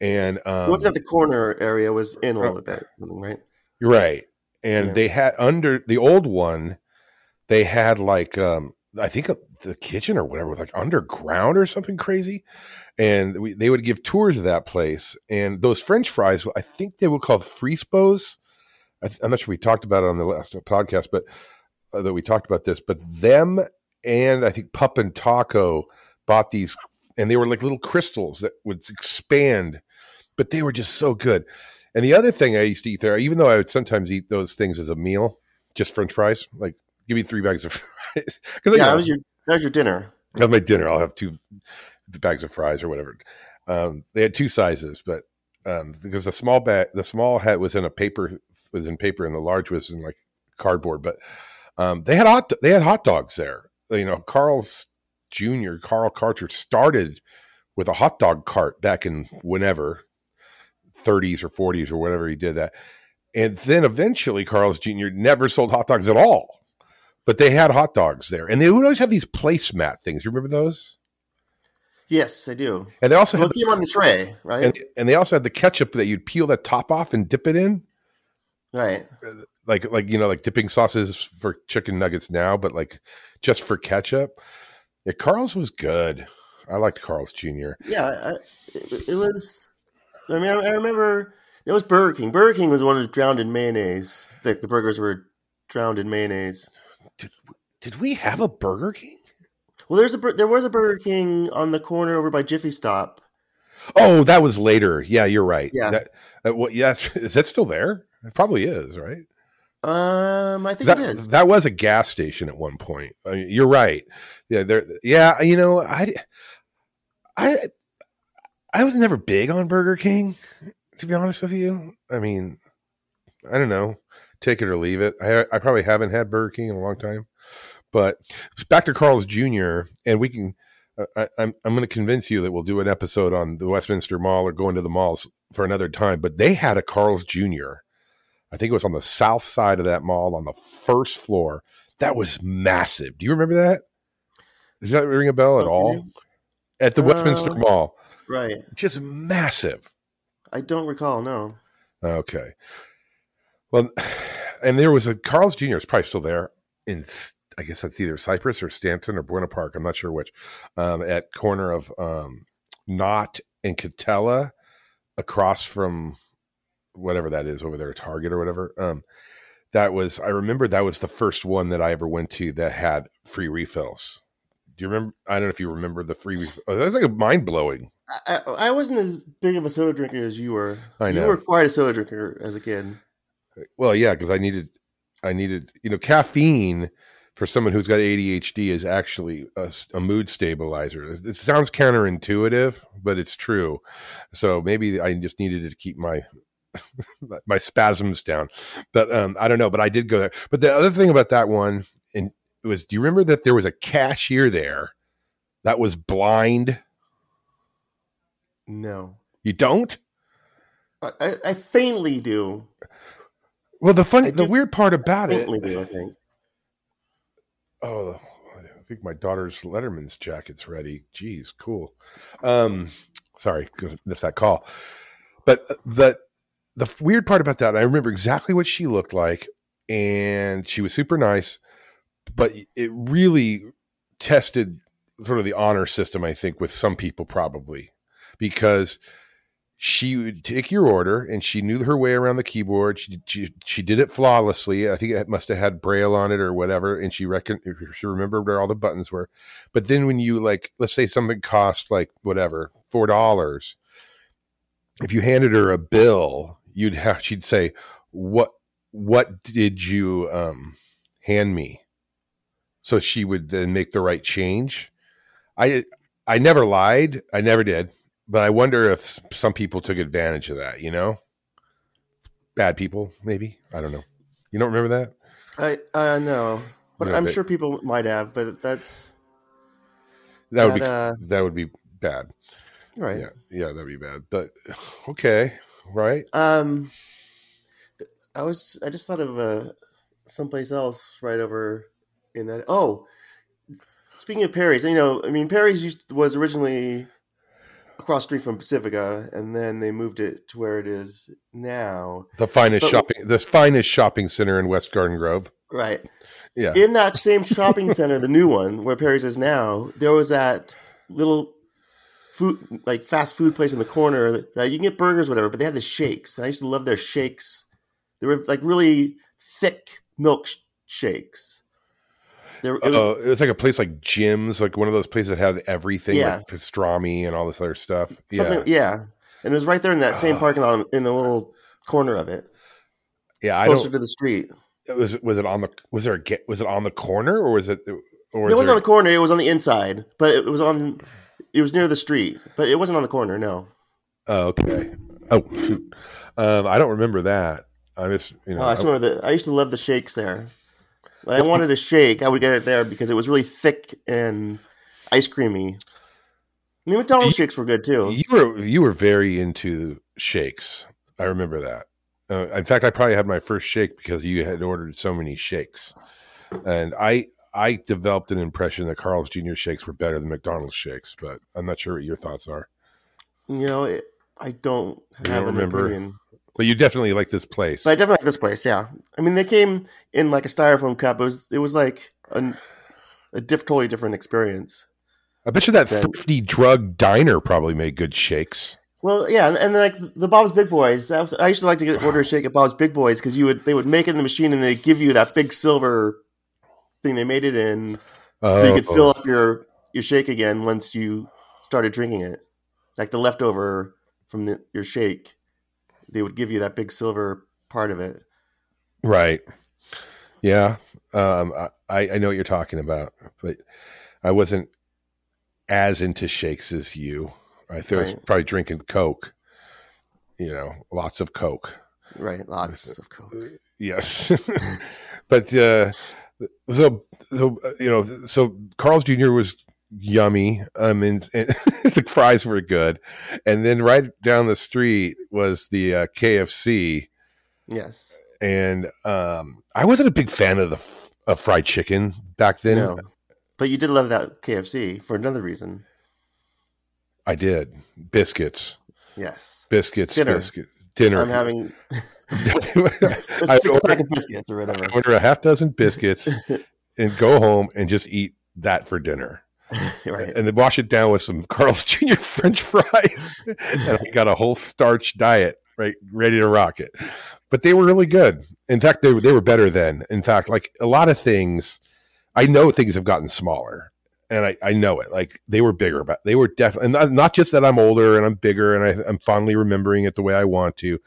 and um, What's at the corner area was in a little bit, right? Right. And Yeah. they had under the old one, they had like um I think uh, the kitchen or whatever was like underground or something crazy. And we, they would give tours of that place. And those French fries, I think they were called Frispos. I th- I'm not sure we talked about it on the last podcast, but uh, that we talked about this. But them and I think Pup 'N' Taco bought these, and they were like little crystals that would expand, but they were just so good. And the other thing I used to eat there, even though I would sometimes eat those things as a meal, just French fries, like give me three bags of fries because Yeah, that was your that was your dinner. have my dinner. I'll have two bags of fries or whatever. Um, they had two sizes, but um, because the small bag, the small hat was in a paper was in paper, and the large was in like cardboard. But um, they had hot they had hot dogs there. You know, Carl's Jr. Carl Karcher started with a hot dog cart back in whenever 30s or 40s or whatever he did that, and then eventually Carl's Jr. never sold hot dogs at all. But they had hot dogs there, and they would always have these placemat things. You remember those? Yes, I do. And they also Well, had came on the tray, right? and, and they also had the ketchup that you'd peel that top off and dip it in, right. like like you know like dipping sauces for chicken nuggets now, but like just for ketchup. Yeah, Carl's was good. I liked Carl's Jr. Yeah, I, it, it was. I mean, I, I remember it was Burger King. Burger King was one of drowned in mayonnaise. The, the burgers were drowned in mayonnaise. Did we have a Burger King? Well, there's a there was a Burger King on the corner over by Jiffy Stop. Oh, that was later. Yeah, you're right. Yeah. That, that, what, yeah, is that still there? It probably is, right? Um, I think that, it is. that was a gas station at one point. I mean, you're right. Yeah, there. Yeah, you know, I, I, I was never big on Burger King, to be honest with you. I mean, I don't know, take it or leave it. I, I probably haven't had Burger King in a long time, but back to Carl's Jr. And we can. I, I'm I'm going to convince you that we'll do an episode on the Westminster Mall or going to the malls for another time. But they had a Carl's Jr. I think it was on the south side of that mall on the first floor. That was massive. Do you remember that? Does that ring a bell at all? At the Westminster Uh, Mall. Right. Just massive. I don't recall. No. Okay. Well, and there was a Carl's Jr. is probably still there in, I guess that's either Cypress or Stanton or Buena Park. I'm not sure which. Um, at corner of um, Knott and Katella, across from whatever that is over there, Target or whatever. Um, that was I remember that was the first one that I ever went to that had free refills. Do you remember? I don't know if you remember the free. Ref- oh, that was like a mind blowing. I, I wasn't as big of a soda drinker as you were. I know. You were quite a soda drinker as a kid. Well, yeah, because I needed, I needed, you know, caffeine for someone who's got ADHD is actually a mood stabilizer. It sounds counterintuitive, but it's true. So maybe I just needed to keep my my spasms down. But um, I don't know. But I did go there. But the other thing about that one, and it was, do you remember that there was a cashier there that was blind? No. You don't? I, I, I faintly do. Well, the funny, the weird part about it, Faintly do. I think. Oh, I think my daughter's Letterman's jacket's ready. Jeez, cool. Um, sorry, missed that call. But the the weird part about that, I remember exactly what she looked like, and she was super nice. But it really tested sort of the honor system, I think, with some people probably because she would take your order and she knew her way around the keyboard. She she, she did it flawlessly. I think it must have had braille on it or whatever, and she reckon she remembered where all the buttons were. But then when you like, let's say something cost like whatever four dollars, if you handed her a bill, you'd have she'd say, "What what did you um, hand me?" So she would then make the right change. I I never lied. I never did but I wonder if some people took advantage of that. You know, bad people, maybe. I don't know. You don't remember that? I I know, but I'm but- sure people might have. But that's That would be uh, that would be bad. right. Yeah, yeah, that'd be bad. But okay, right? Um, I was I just thought of uh, someplace else right over in that. Oh, speaking of Perry's, you know, I mean, Perry's used was originally across the street from Pacifica, and then they moved it to where it is now. The finest But- shopping, the finest shopping center in West Garden Grove. Right. Yeah. In that same shopping center, the new one where Perry's is now, there was that little food, like fast food place in the corner that you can get burgers, whatever. But they had the shakes. And I used to love their shakes. They were like really thick milk sh- shakes. There, it was, Oh, it was like a place like Jim's, like one of those places that have everything, Yeah. like pastrami and all this other stuff. something, yeah, yeah. And it was right there in that same Ah. parking lot in the little corner of it, yeah. I closer to the street. Was it was it on the was there a was it on the corner or was it or was it wasn't there, on the corner; it was on the inside, but it was on. It was near the street, but it wasn't on the corner. No, Oh, okay. Oh, shoot. Um, I don't remember that. I just you know Oh, I, remember the, I used to love the shakes there. When I wanted a shake, I would get it there because it was really thick and ice creamy. I mean, McDonald's shakes were good too. you were you were very into shakes. I remember that. Uh, in fact, I probably had my first shake because you had ordered so many shakes, and I I developed an impression that Carl's Jr. shakes were better than McDonald's shakes. But I'm not sure what your thoughts are. You know, it, I don't have don't an remember? opinion, But you definitely like this place. but I definitely like this place. Yeah, I mean, they came in like a styrofoam cup. It was it was like a, a diff, totally different experience. I bet you that Then- thrifty drug diner probably made good shakes. Well, yeah, and, and like the Bob's Big Boys. Was, I used to like to get order a shake at Bob's Big Boys because you would they would make it in the machine and they give you that big silver thing they made it in, so you could Oh. fill up your your shake again once you started drinking it. Like the leftover from the, your shake, they would give you that big silver part of it. Right. Yeah. Um, I, I know what you're talking about, but I wasn't as into shakes as you. I think I was probably drinking Coke, you know, lots of Coke. Right, lots of coke. Yes. but, uh, so, so, uh, you know, so Carl's Jr. was yummy. Um, and, and the fries were good. And then right down the street was the uh, KFC. Yes, and um, I wasn't a big fan of the of fried chicken back then. no, but you did love that KFC for another reason. I did biscuits, Yes, biscuits, Dinner. biscuits, dinner. I'm having I a six pack of biscuits or whatever. order a half dozen biscuits and go home and just eat that for dinner, right. and then wash it down with some Carl's Jr. French fries, and I got a whole starch diet right ready to rock it. But they were really good. In fact, they were they were better then. In fact, like a lot of things, I know things have gotten smaller, and I, I know it. Like they were bigger, but they were definitely and not, not just that I'm older and I'm bigger and I, I'm fondly remembering it the way I want to.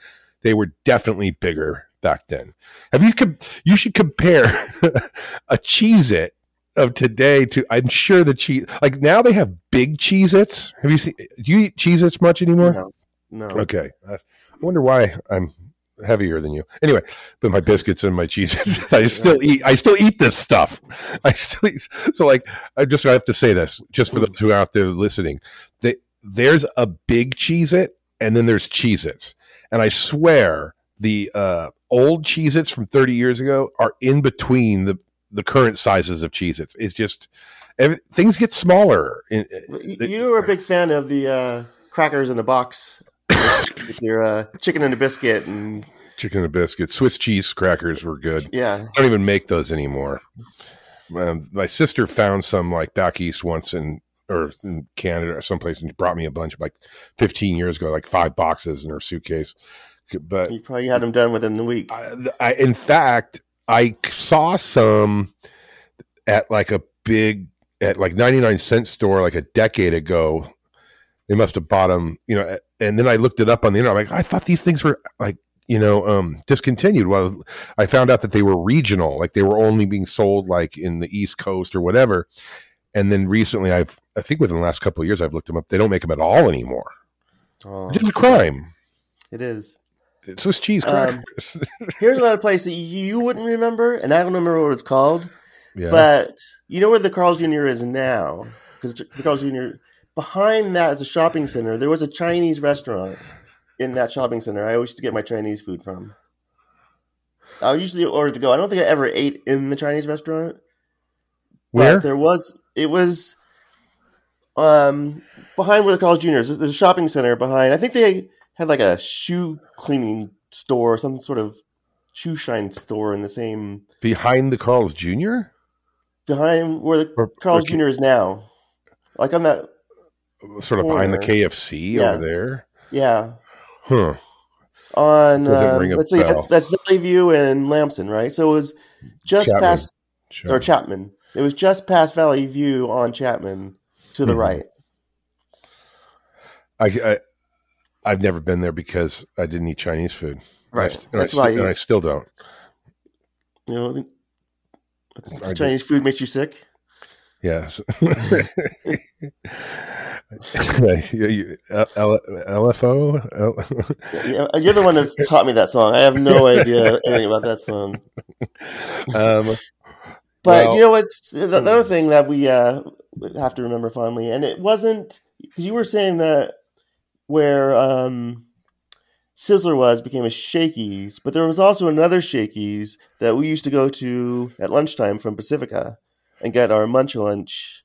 They were definitely bigger back then. Have you you should compare a Cheez It of today to I'm sure the cheese like now they have big Cheez Its. Have you seen do you eat Cheez Its much anymore? No, no. Okay. I wonder why I'm heavier than you. Anyway, but my biscuits and my cheeses, I still eat. I still eat this stuff. I still eat. So, like, I just I have to say this, just for those who are out there listening, that there's a big Cheez It, and then there's Cheez Its, and I swear the uh, old Cheez Its from 30 years ago are in between the the current sizes of Cheez Its. It's just every, things get smaller. In, Well, y- You were a big fan of the uh, crackers in a box with your uh, chicken and a biscuit, and chicken and biscuits, Swiss cheese crackers were good. yeah, I don't even make those anymore. Um, my sister found some like back east once in or in Canada or someplace and brought me a bunch like 15 years ago, like five boxes in her suitcase. But you probably had them done within the week. I, I, in fact, I saw some at like a big at like 99 cent store like a decade ago. They must have bought them, you know, and then I looked it up on the internet. I'm like, I thought these things were like, you know, um, discontinued. Well, I found out that they were regional, like they were only being sold like in the East Coast or whatever. And then recently, I've, I think within the last couple of years, I've looked them up. They don't make them at all anymore. Oh, It's a crime. it is. It's Swiss cheese Um, crackers. Here's another place that you wouldn't remember, and I don't remember what it's called, yeah. but you know where the Carl's Jr. is now, because the Carl's Jr. behind that is a shopping center. There was a Chinese restaurant in that shopping center. I always used to get my Chinese food from. I usually order to go. I don't think I ever ate in the Chinese restaurant. Where? But there was It was um behind where the Carl's Jr. is. There's a shopping center behind. I think they had like a shoe cleaning store, some sort of shoe shine store in the same Behind the Carl's Jr. behind where the Or- Carl's or- Jr. is now. Like on that, sort of behind the KFC Yeah. over there. yeah, Huh. on a let's see, that's, that's Valley View and Lampson, right? So it was just Chapman. past or Chapman. It was just past Valley View on Chapman to the Mhm. right. I, I I've never been there because I didn't eat Chinese food. Right. And I, That's st- why and I still don't. you know I. Chinese food makes you sick. Yes. You- you- L- L- LFO. Yeah, You're the one that taught me that song. I have no idea anything about that song. um, But Well- you know what's the, the other thing that we uh, have to remember fondly, and it wasn't because you were saying that where um, Sizzler was became a Shakey's, but there was also another Shakey's that we used to go to at lunchtime from Pacifica and get our munch lunch.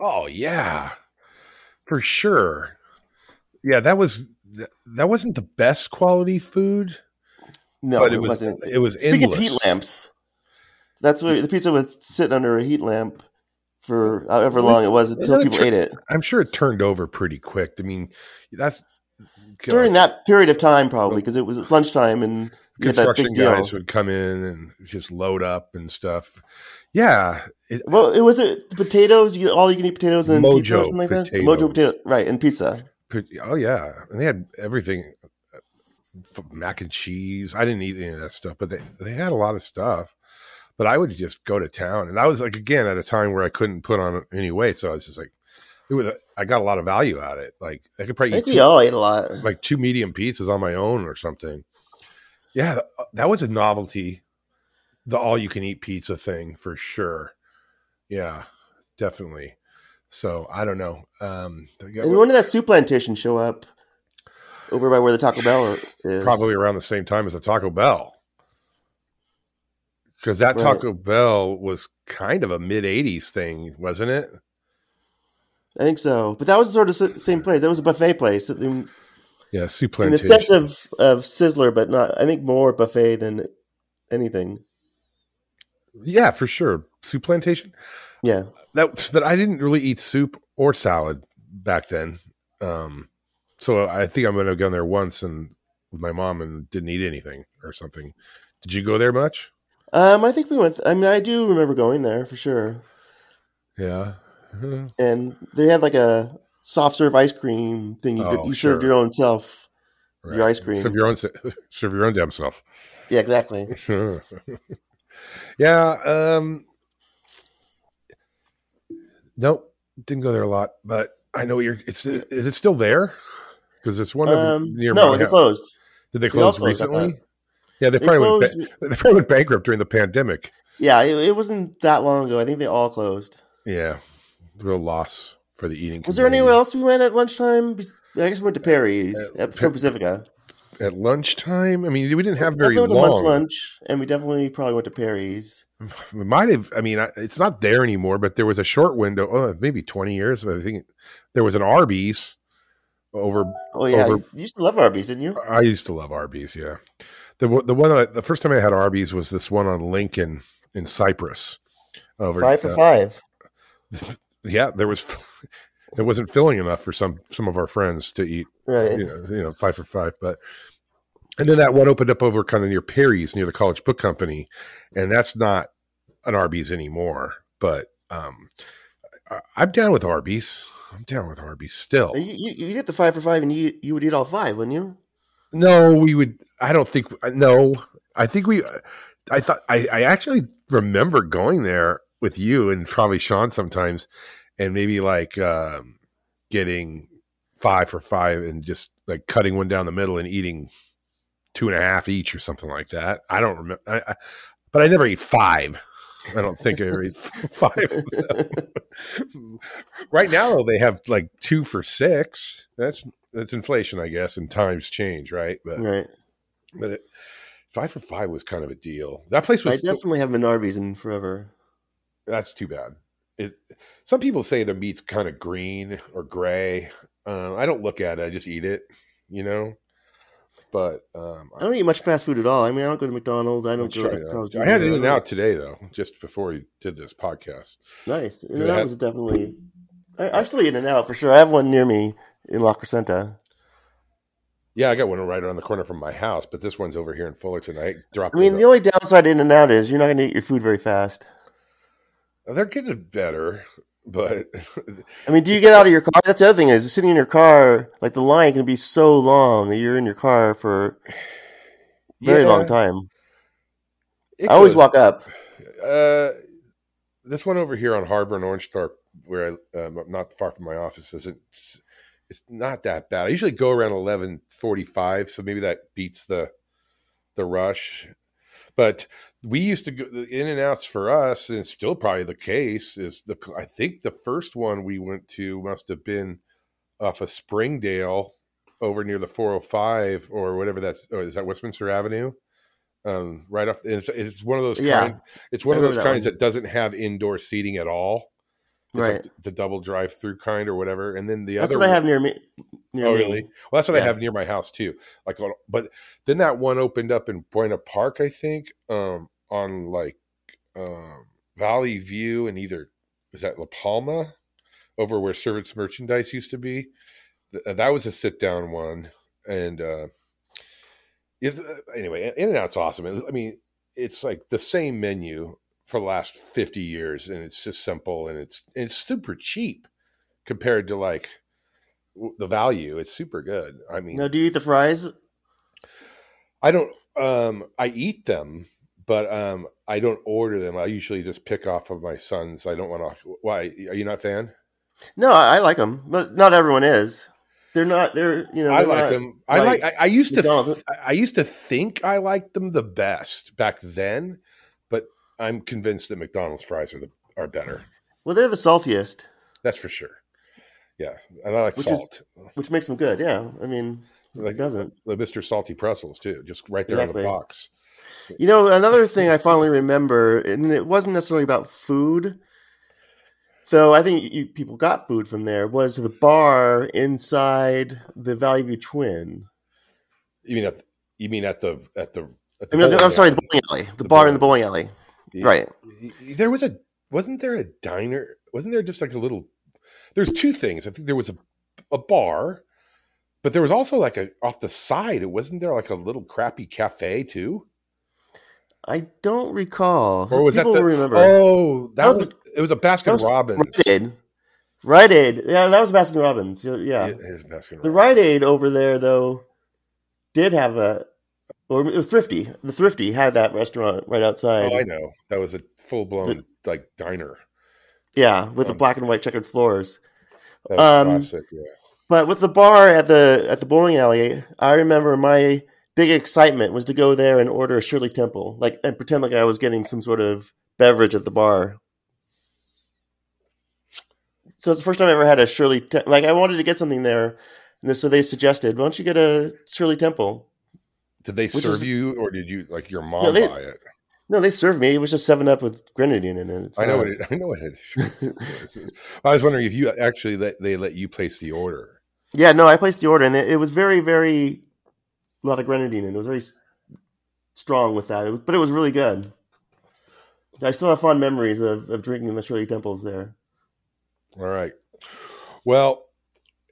oh yeah, for sure. Yeah, that was that wasn't the best quality food, No, but it, it was wasn't. it was Speaking endless. of heat lamps, that's where the pizza was sitting under a heat lamp for however long it was until people ate it. I'm sure it turned over pretty quick. I mean, that's During that period of time, probably because it was lunchtime and you had that construction deal. guys would come in and just load up and stuff. Yeah, it, Well, it was it potatoes. You all you can eat potatoes and pizza or something like that. Mojo potato, right? And pizza. Oh yeah, and they had everything, uh, mac and cheese. I didn't eat any of that stuff, but they they had a lot of stuff. But I would just go to town, and I was like again at a time where I couldn't put on any weight, so I was just like, it was. I got a lot of value out of it. Like I could I probably eat think we two, all ate a lot. like two medium pizzas on my own or something. Yeah, that was a novelty. The all you can eat pizza thing for sure. Yeah, definitely. So I don't know. Um, And when did that soup plantation show up? Over by where the Taco Bell is. probably around the same time as the Taco Bell. Because that Right. Taco Bell was kind of a mid 80s thing, wasn't it? I think so. But that was sort of the same place. That was a buffet place. Yeah, soup plantation. in the sense of, of Sizzler, but not. I think more buffet than anything. yeah, for sure. Soup plantation. Yeah. That, but I didn't really eat soup or salad back then. Um, so I think I'm going to go there once and with my mom and didn't eat anything or something. Did you go there much? Um, I think we went. I mean, I do remember going there for sure. Yeah. And they had like a soft serve ice cream thing. You could Oh, you served your own self. right. Your ice cream. Serve your own, serve your own damn self. Yeah, exactly. yeah. Um, nope, didn't go there a lot, but I know you're. It's is it still there? Because it's one of Um, near. no, they house. closed. Did they they close closed, recently? Yeah, they They probably went. closed. Ba- they probably went bankrupt during the pandemic. Yeah, it, it wasn't that long ago. I think they all closed. Yeah, real loss for the eating. Was there anywhere else we went at lunchtime? I guess we went to Perry's Uh, at, from Pacifica. at lunchtime? I mean, we didn't have very definitely went to lunch, long. lunch, and we definitely probably went to Perry's. We might have. I mean, it's not there anymore, but there was a short window, oh, maybe twenty years. I think there was an Arby's over Oh yeah, Over- you used to love Arby's, didn't you? I used to love Arby's. Yeah, the the one I, the first time I had Arby's was this one on Lincoln in Cypress. Over Five for uh, five. Yeah, there was it wasn't filling enough for some some of our friends to eat. Right. You know, you know, five for five. But and then that one opened up over kind of near Perry's, near the College Book Company, and that's not an Arby's anymore. But um, I, I'm down with Arby's. I'm down with Arby's still. You, you, you get the five for five, and you you would eat all five, wouldn't you? No, we would. I don't think. No, I think we. I thought. I, I actually remember going there with you and probably Sean sometimes, and maybe like um, getting five for five and just like cutting one down the middle and eating two and a half each or something like that. I don't remember. I, I, but I never ate five. I don't think I five. of them. right now, though, they have like two for six. That's that's inflation, I guess, and times change, right? But Right. but it, five for five was kind of a deal. That place was. I definitely haven't Arby's in forever. that's too bad. it. Some people say the meat's kind of green or gray. Uh, I don't look at it; I just eat it. You know. But um, I don't eat much fast food at all. I mean, I don't go to McDonald's. I don't go to Carl's to. I had in and out today though, just before we did this podcast. Nice. And that was definitely. I, I still eat in and out for sure. I have one near me in La Crescenta. Yeah, I got one right around the corner from my house, but this one's over here in Fullerton. I dropped. I mean, the only downside in and out is you're not going to eat your food very fast. they're getting better, but I mean, do you get out of your car? That's the other thing is sitting in your car. Like the line can be so long that you're in your car for a very Yeah, long time. I always walk up. Uh, this one over here on Harbor and Orangethorpe, where I, um, not far from my office, isn't. It's not that bad. I usually go around eleven forty-five, so maybe that beats the the rush. But we used to go the in and outs for us, and it's still probably the case. Is the I think the first one we went to must have been off of Springdale, over near the four hundred five or whatever that's. Or is that Westminster Avenue? Um, right off. It's, it's one of those. Yeah. kind- it's one of those that kinds one. that doesn't have indoor seating at all. Right. like the double drive through kind or whatever. And then the That's other what I have near me. Near Oh, me. really? Well, that's what I have near my house too. Like, but then that one opened up in Buena Park, I think, um, on like um, Valley View and either is that La Palma, over where Service Merchandise used to be. Uh, That was a sit down one, and uh, it's uh, anyway. In and Out's awesome. I mean, it's like the same menu for the last fifty years, and it's just simple and it's and it's super cheap compared to like the value. It's super good. I mean, Now, do you eat the fries? I don't. Um, I eat them, but um, I don't order them. I usually just pick off of my sons. I don't want to. Why are you not a fan? No, I, I like them, but not everyone is. They're not. They're you know. I they're like not- them. I like like. I, I used to. McDonald's. I I used to think I liked them the best back then, I'm convinced that McDonald's fries are the are better. Well, they're the saltiest, That's for sure. Yeah, and I like Which is- salt. which makes them good. Yeah, I mean, like it doesn't. the Mr. Salty pretzels too, just right there in Exactly. the box. You know, another thing I fondly remember, and it wasn't necessarily about food, though I think you, people got food from there, was the bar inside the Valley View Twin. You mean at you mean at the at the? At I the mean, I'm bowling sorry, the bowling alley. The, The bar in the bowling alley. Yeah. Right. There was a wasn't there a diner? Wasn't there just like a little? There's two things. I think there was a a bar, but there was also like a off the side. It Wasn't there like a little crappy cafe too? I don't recall. Or was people that the? remember. Oh, that, That was- was, it was a Baskin that was Robbins. Rite Aid. Rite Aid. Yeah, that was Baskin Robbins. Yeah. It is Baskin The Robbins. Rite Aid over there, though, did have a. Or it was Thrifty. The Thrifty had that restaurant right outside. Oh, I know. That was a full blown like diner. Yeah, with the Um, black and white checkered floors. Um, classic. Yeah. But with the bar at the at the bowling alley, I remember my big excitement was to go there and order a Shirley Temple, like and pretend like I was getting some sort of beverage at the bar. So it's the first time I ever had a Shirley Te- like I wanted to get something there, and so they suggested, "Why don't you get a Shirley Temple?" Did they serve is- you, or did you like your mom No, they- buy it? No, they served me. It was just Seven Up with grenadine in it. It's I know what it. I know what it is. I was wondering if you actually let they let you place the order. Yeah, no, I placed the order, and it, it was very, very a lot of grenadine, and it was very strong with that. It was, but it was really good. I still have fond memories of, of drinking the Shirley Temples there. All right. Well,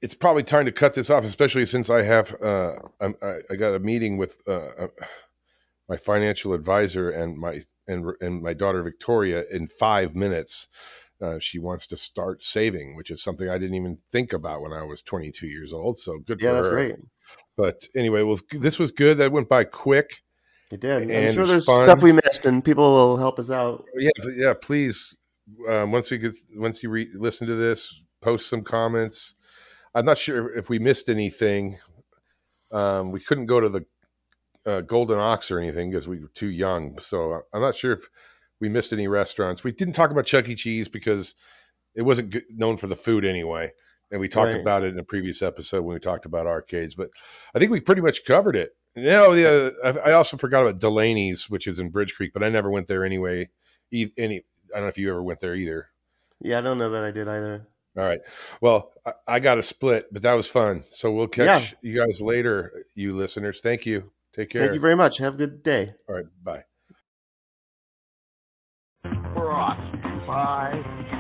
it's probably time to cut this off, especially since I have uh, I'm, I, I got a meeting with uh, uh, my financial advisor and my and and my daughter Victoria in five minutes. Uh, she wants to start saving, which is something I didn't even think about when I was 22 years old. So good. Yeah, that's her. great. But anyway, well, this was good. That went by quick. It did. I'm sure there's fun. stuff we missed, and people will help us out. Yeah, yeah. Please, um, once we get once you re- listen to this, post some comments. I'm not sure if we missed anything. Um, we couldn't go to the uh, Golden Ox or anything because we were too young. So I'm not sure if we missed any restaurants. We didn't talk about Chuck E. Cheese because it wasn't good, known for the food anyway. And we talked Right. about it in a previous episode when we talked about arcades. But I think we pretty much covered it. You know, the, uh, I I also forgot about Delaney's, which is in Bridge Creek, but I never went there anyway. Any, I don't know if you ever went there either. Yeah, I don't know that I did either. All right. Well, I, I got a split, but that was fun. So we'll catch you guys later, you listeners. Thank you. Take care. Thank you very much. Have a good day. All right. Bye. Brought to you by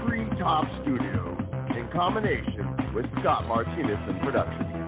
Treetop Studio in combination with Scott Martinez and Productions.